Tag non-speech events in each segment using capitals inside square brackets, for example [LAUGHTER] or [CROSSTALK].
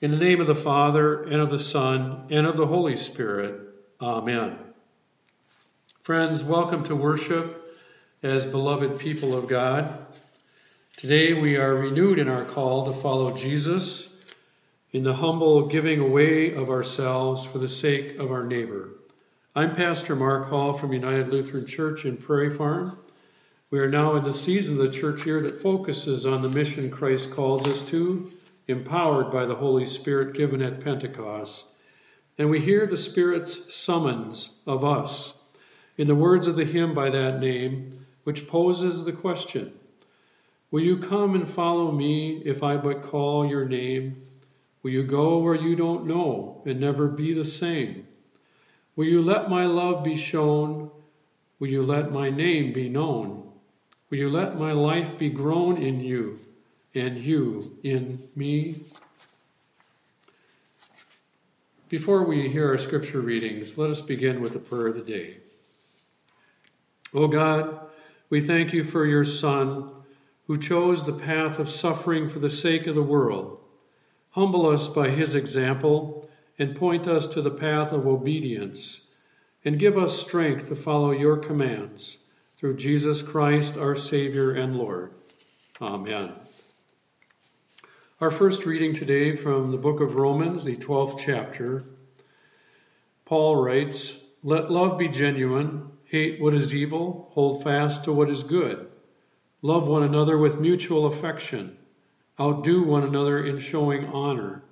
In the name of the Father, and of the Son, and of the Holy Spirit. Amen. Friends, welcome to worship as beloved people of God. Today we are renewed in our call to follow Jesus in the humble giving away of ourselves for the sake of our neighbor. I'm Pastor Mark Hall from United Lutheran Church in Prairie Farm. We are now in the season of the church year that focuses on the mission Christ calls us to empowered by the Holy Spirit given at Pentecost. And we hear the Spirit's summons of us in the words of the hymn by that name, which poses the question Will you come and follow me if I but call your name? Will you go where you don't know and never be the same? Will you let my love be shown? Will you let my name be known? Will you let my life be grown in you? And you in me. Before we hear our scripture readings, let us begin with the prayer of the day. O oh God, we thank you for your Son who chose the path of suffering for the sake of the world. Humble us by his example and point us to the path of obedience, and give us strength to follow your commands. Through Jesus Christ, our Savior and Lord. Amen. Our first reading today from the book of Romans, the 12th chapter. Paul writes, Let love be genuine, hate what is evil, hold fast to what is good. Love one another with mutual affection, outdo one another in showing honor.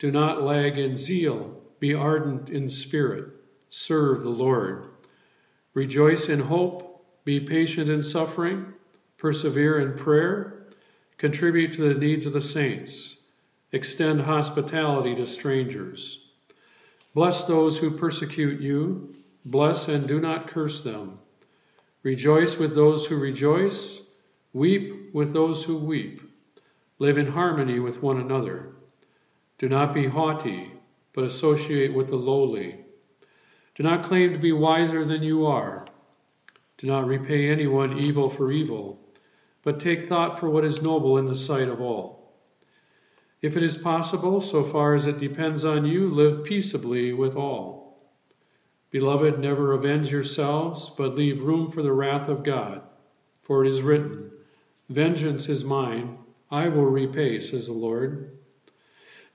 Do not lag in zeal, be ardent in spirit, serve the Lord. Rejoice in hope, be patient in suffering, persevere in prayer Contribute to the needs of the saints. Extend hospitality to strangers. Bless those who persecute you. Bless and do not curse them. Rejoice with those who rejoice. Weep with those who weep. Live in harmony with one another. Do not be haughty, but associate with the lowly. Do not claim to be wiser than you are. Do not repay anyone evil for evil but take thought for what is noble in the sight of all. If it is possible, so far as it depends on you, live peaceably with all. Beloved, never avenge yourselves, but leave room for the wrath of God. For it is written, Vengeance is mine, I will repay, says the Lord.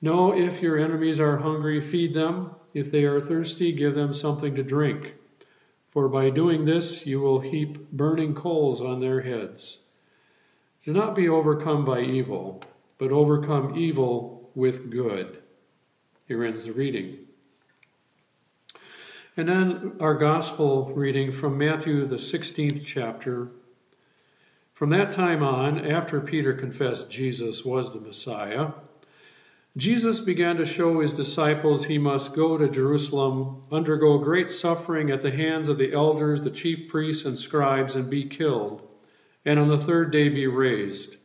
No, if your enemies are hungry, feed them. If they are thirsty, give them something to drink. For by doing this, you will heap burning coals on their heads. Do not be overcome by evil, but overcome evil with good. Here ends the reading. And then our gospel reading from Matthew, the 16th chapter. From that time on, after Peter confessed Jesus was the Messiah, Jesus began to show his disciples he must go to Jerusalem, undergo great suffering at the hands of the elders, the chief priests, and scribes, and be killed and on the third day be raised.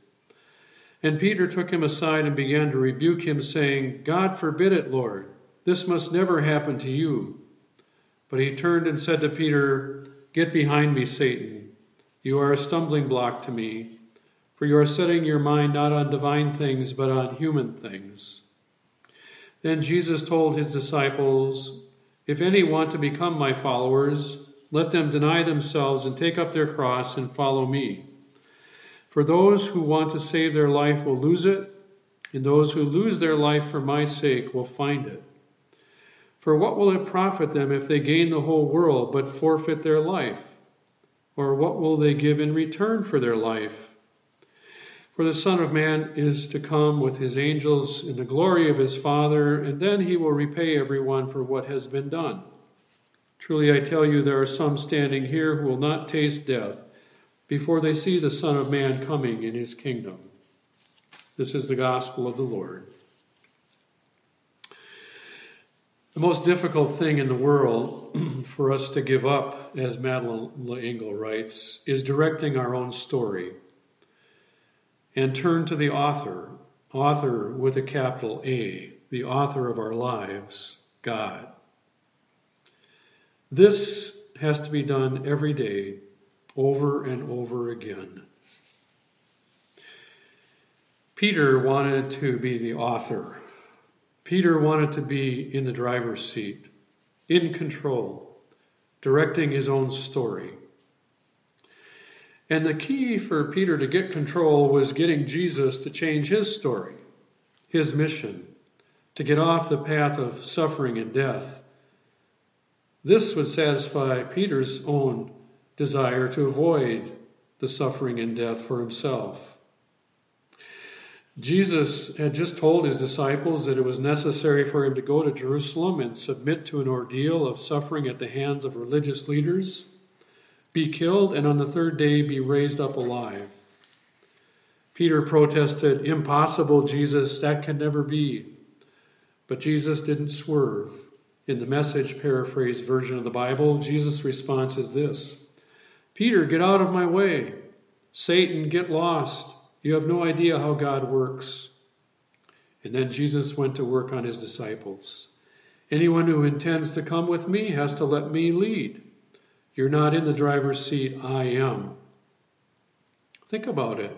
And Peter took him aside and began to rebuke him, saying, God forbid it, Lord. This must never happen to you. But he turned and said to Peter, Get behind me, Satan. You are a stumbling block to me, for you are setting your mind not on divine things, but on human things. Then Jesus told his disciples, If any want to become my followers, let them deny themselves and take up their cross and follow me. For those who want to save their life will lose it, and those who lose their life for my sake will find it. For what will it profit them if they gain the whole world but forfeit their life? Or what will they give in return for their life? For the Son of Man is to come with his angels in the glory of his Father, and then he will repay everyone for what has been done. Truly I tell you, there are some standing here who will not taste death before they see the Son of Man coming in his kingdom. This is the gospel of the Lord. The most difficult thing in the world [CLEARS THROAT] for us to give up, as Madeleine L'Engle writes, is directing our own story and turn to the author, author with a capital A, the author of our lives, God. This has to be done every day, over and over again. Peter wanted to be the author, Peter wanted to be in the driver's seat, in control, directing his own story. And the key for Peter to get control was getting Jesus to change his story, his mission, to get off the path of suffering and death. This would satisfy Peter's own desire to avoid the suffering and death for himself. Jesus had just told his disciples that it was necessary for him to go to Jerusalem and submit to an ordeal of suffering at the hands of religious leaders, be killed, and on the third day be raised up alive. Peter protested, Impossible, Jesus, that can never be. But Jesus didn't swerve. In the message paraphrased version of the Bible, Jesus' response is this Peter, get out of my way. Satan, get lost. You have no idea how God works. And then Jesus went to work on his disciples. Anyone who intends to come with me has to let me lead. You're not in the driver's seat, I am. Think about it.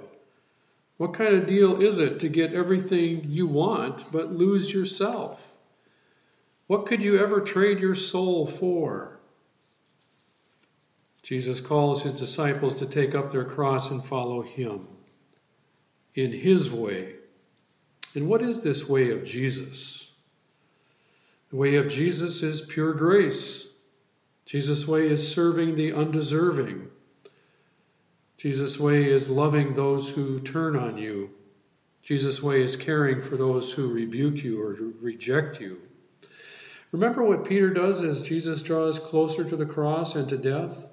What kind of deal is it to get everything you want but lose yourself? What could you ever trade your soul for? Jesus calls his disciples to take up their cross and follow him in his way. And what is this way of Jesus? The way of Jesus is pure grace. Jesus' way is serving the undeserving. Jesus' way is loving those who turn on you. Jesus' way is caring for those who rebuke you or reject you. Remember what Peter does as Jesus draws closer to the cross and to death?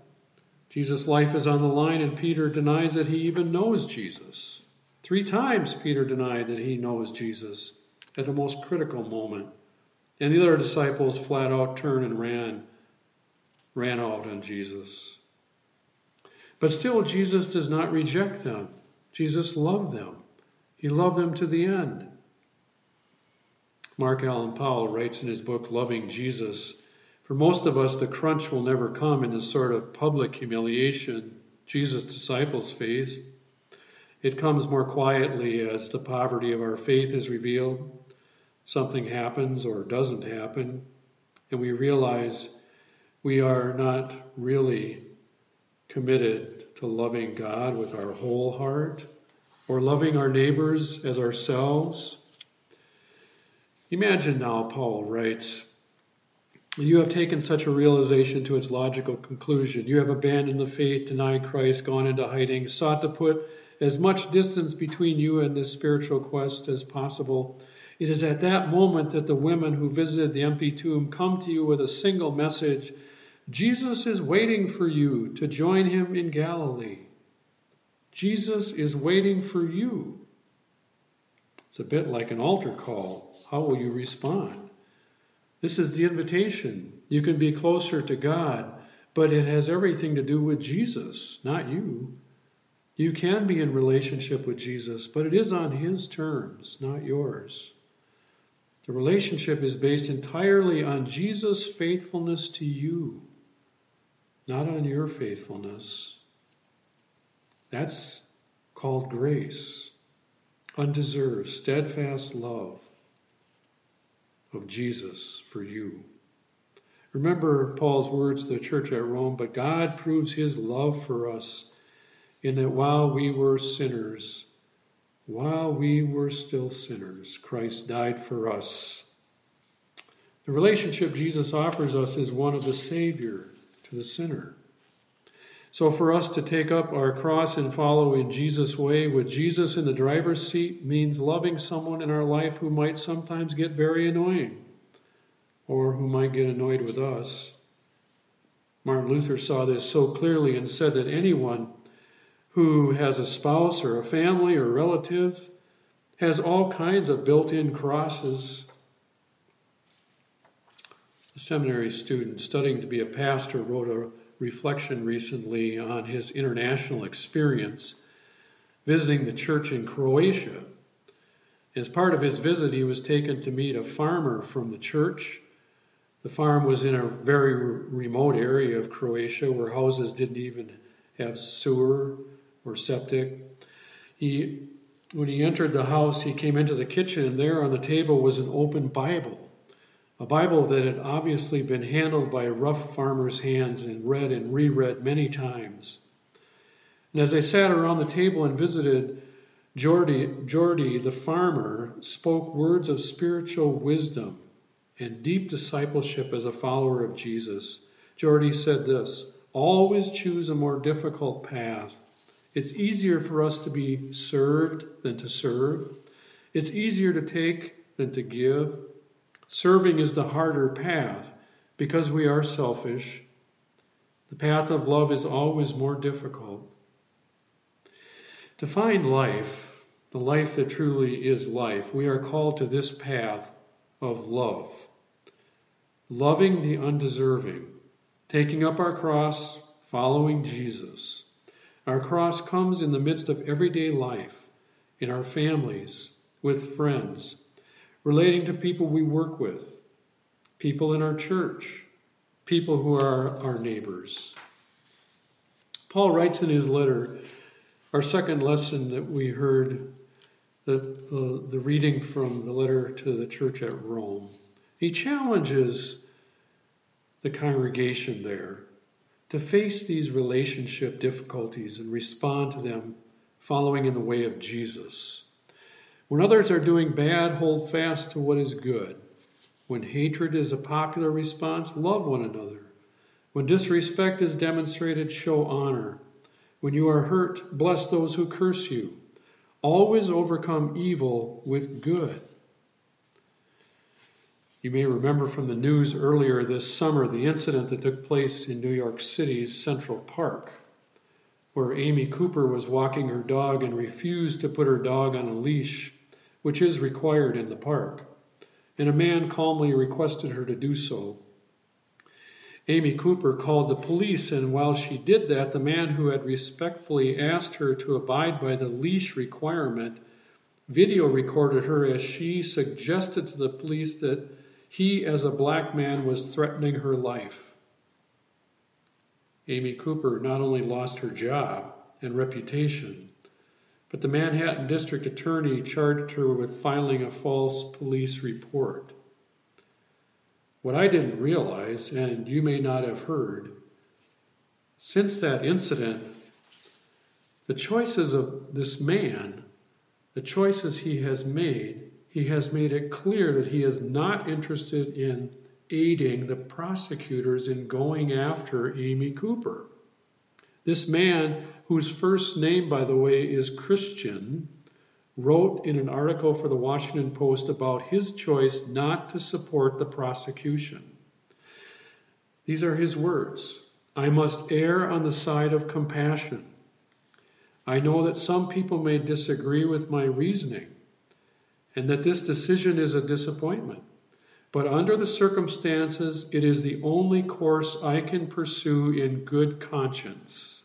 Jesus' life is on the line, and Peter denies that he even knows Jesus. Three times Peter denied that he knows Jesus at the most critical moment. And the other disciples flat out turned and ran, ran out on Jesus. But still, Jesus does not reject them. Jesus loved them. He loved them to the end. Mark Allan Powell writes in his book, Loving Jesus For most of us, the crunch will never come in the sort of public humiliation Jesus' disciples faced. It comes more quietly as the poverty of our faith is revealed. Something happens or doesn't happen, and we realize we are not really committed to loving God with our whole heart or loving our neighbors as ourselves. Imagine now, Paul writes, you have taken such a realization to its logical conclusion. You have abandoned the faith, denied Christ, gone into hiding, sought to put as much distance between you and this spiritual quest as possible. It is at that moment that the women who visited the empty tomb come to you with a single message Jesus is waiting for you to join him in Galilee. Jesus is waiting for you. It's a bit like an altar call. How will you respond? This is the invitation. You can be closer to God, but it has everything to do with Jesus, not you. You can be in relationship with Jesus, but it is on His terms, not yours. The relationship is based entirely on Jesus' faithfulness to you, not on your faithfulness. That's called grace, undeserved, steadfast love of Jesus for you. Remember Paul's words to the church at Rome, but God proves his love for us in that while we were sinners, while we were still sinners, Christ died for us. The relationship Jesus offers us is one of the Savior to the sinner. So, for us to take up our cross and follow in Jesus' way with Jesus in the driver's seat means loving someone in our life who might sometimes get very annoying or who might get annoyed with us. Martin Luther saw this so clearly and said that anyone who has a spouse or a family or relative has all kinds of built in crosses. A seminary student studying to be a pastor wrote a reflection recently on his international experience visiting the church in Croatia. As part of his visit, he was taken to meet a farmer from the church. The farm was in a very remote area of Croatia where houses didn't even have sewer or septic. He When he entered the house, he came into the kitchen, and there on the table was an open Bible, a Bible that had obviously been handled by rough farmers' hands and read and reread many times. And as they sat around the table and visited, Geordie, Geordie the farmer spoke words of spiritual wisdom and deep discipleship as a follower of Jesus. Geordie said this Always choose a more difficult path it's easier for us to be served than to serve. It's easier to take than to give. Serving is the harder path because we are selfish. The path of love is always more difficult. To find life, the life that truly is life, we are called to this path of love. Loving the undeserving, taking up our cross, following Jesus. Our cross comes in the midst of everyday life, in our families, with friends, relating to people we work with, people in our church, people who are our neighbors. Paul writes in his letter, our second lesson that we heard, the, the, the reading from the letter to the church at Rome. He challenges the congregation there to face these relationship difficulties and respond to them following in the way of Jesus. When others are doing bad, hold fast to what is good. When hatred is a popular response, love one another. When disrespect is demonstrated, show honor. When you are hurt, bless those who curse you. Always overcome evil with good. You may remember from the news earlier this summer the incident that took place in New York City's Central Park, where Amy Cooper was walking her dog and refused to put her dog on a leash, which is required in the park, and a man calmly requested her to do so. Amy Cooper called the police, and while she did that, the man who had respectfully asked her to abide by the leash requirement video recorded her as she suggested to the police that he, as a black man, was threatening her life. Amy Cooper not only lost her job and reputation, but the Manhattan District Attorney charged her with filing a false police report. What I didn't realize, and you may not have heard, since that incident, the choices of this man, the choices he has made, he has made it clear that he is not interested in aiding the prosecutors in going after Amy Cooper. This man, whose first name, by the way, is Christian, wrote in an article for the Washington Post about his choice not to support the prosecution. These are his words I must err on the side of compassion. I know that some people may disagree with my reasoning and that this decision is a disappointment. But under the circumstances, it is the only course I can pursue in good conscience.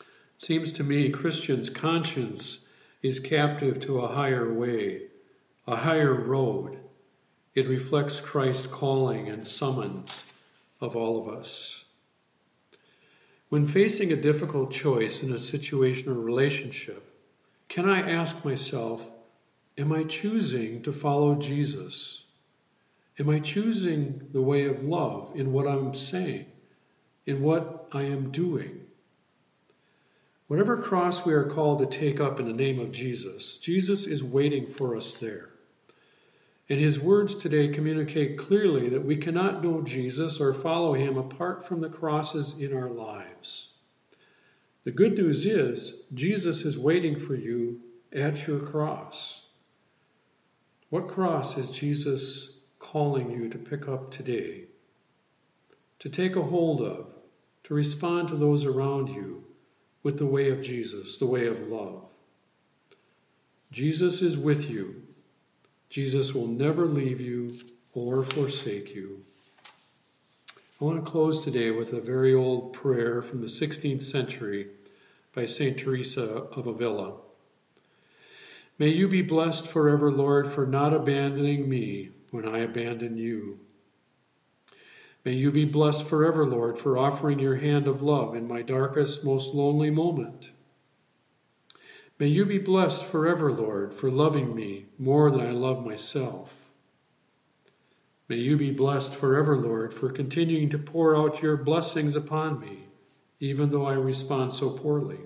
It seems to me Christian's conscience is captive to a higher way, a higher road. It reflects Christ's calling and summons of all of us. When facing a difficult choice in a situation or relationship, can I ask myself, am I choosing to follow Jesus? Am I choosing the way of love in what I'm saying, in what I am doing? Whatever cross we are called to take up in the name of Jesus, Jesus is waiting for us there. And his words today communicate clearly that we cannot know Jesus or follow him apart from the crosses in our lives. The good news is, Jesus is waiting for you at your cross. What cross is Jesus calling you to pick up today? To take a hold of, to respond to those around you with the way of Jesus, the way of love. Jesus is with you. Jesus will never leave you or forsake you. I want to close today with a very old prayer from the 16th century by St. Teresa of Avila. May you be blessed forever, Lord, for not abandoning me when I abandon you. May you be blessed forever, Lord, for offering your hand of love in my darkest, most lonely moment. May you be blessed forever, Lord, for loving me more than I love myself. May you be blessed forever, Lord, for continuing to pour out your blessings upon me, even though I respond so poorly.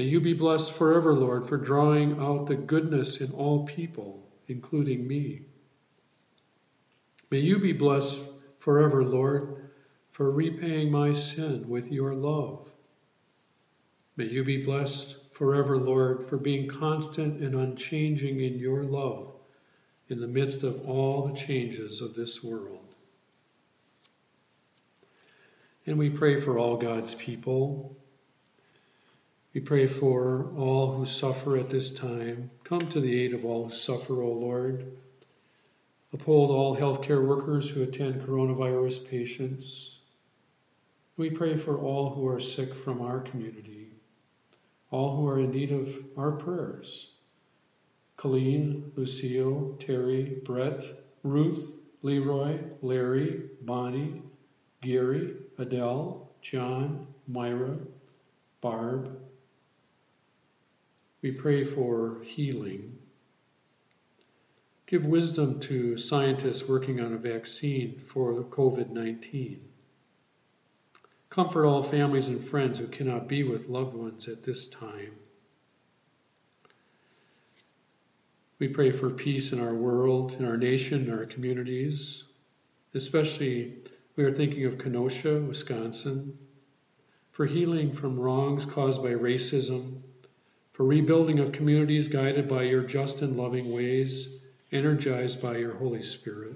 May you be blessed forever, Lord, for drawing out the goodness in all people, including me. May you be blessed forever, Lord, for repaying my sin with your love. May you be blessed forever, Lord, for being constant and unchanging in your love in the midst of all the changes of this world. And we pray for all God's people. We pray for all who suffer at this time. Come to the aid of all who suffer, O Lord. Uphold all healthcare workers who attend coronavirus patients. We pray for all who are sick from our community all who are in need of our prayers. Colleen, Lucille, Terry, Brett, Ruth, Leroy, Larry, Bonnie, Gary, Adele, John, Myra, Barb. We pray for healing. Give wisdom to scientists working on a vaccine for COVID 19. Comfort all families and friends who cannot be with loved ones at this time. We pray for peace in our world, in our nation, in our communities. Especially, we are thinking of Kenosha, Wisconsin, for healing from wrongs caused by racism, for rebuilding of communities guided by your just and loving ways, energized by your Holy Spirit.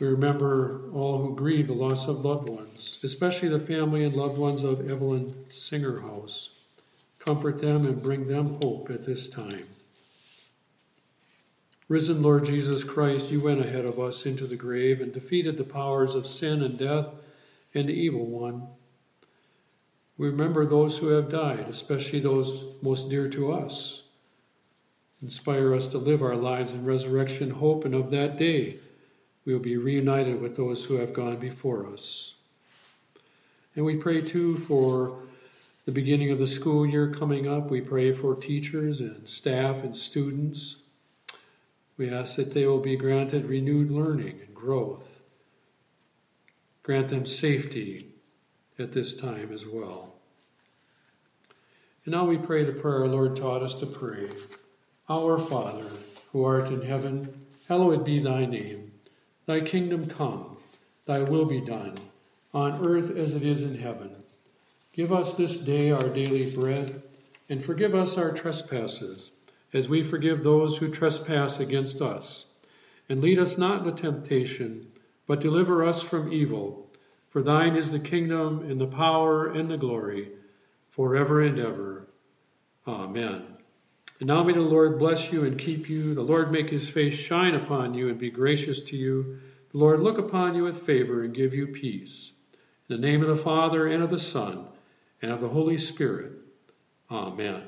We remember all who grieve the loss of loved ones, especially the family and loved ones of Evelyn Singerhouse. Comfort them and bring them hope at this time. Risen Lord Jesus Christ, you went ahead of us into the grave and defeated the powers of sin and death and the evil one. We remember those who have died, especially those most dear to us. Inspire us to live our lives in resurrection hope and of that day we will be reunited with those who have gone before us. And we pray too for the beginning of the school year coming up. We pray for teachers and staff and students. We ask that they will be granted renewed learning and growth. Grant them safety at this time as well. And now we pray the prayer our Lord taught us to pray Our Father, who art in heaven, hallowed be thy name. Thy kingdom come, thy will be done, on earth as it is in heaven. Give us this day our daily bread, and forgive us our trespasses, as we forgive those who trespass against us. And lead us not into temptation, but deliver us from evil. For thine is the kingdom, and the power, and the glory, forever and ever. Amen. And now may the Lord bless you and keep you. The Lord make his face shine upon you and be gracious to you. The Lord look upon you with favor and give you peace. In the name of the Father, and of the Son, and of the Holy Spirit. Amen.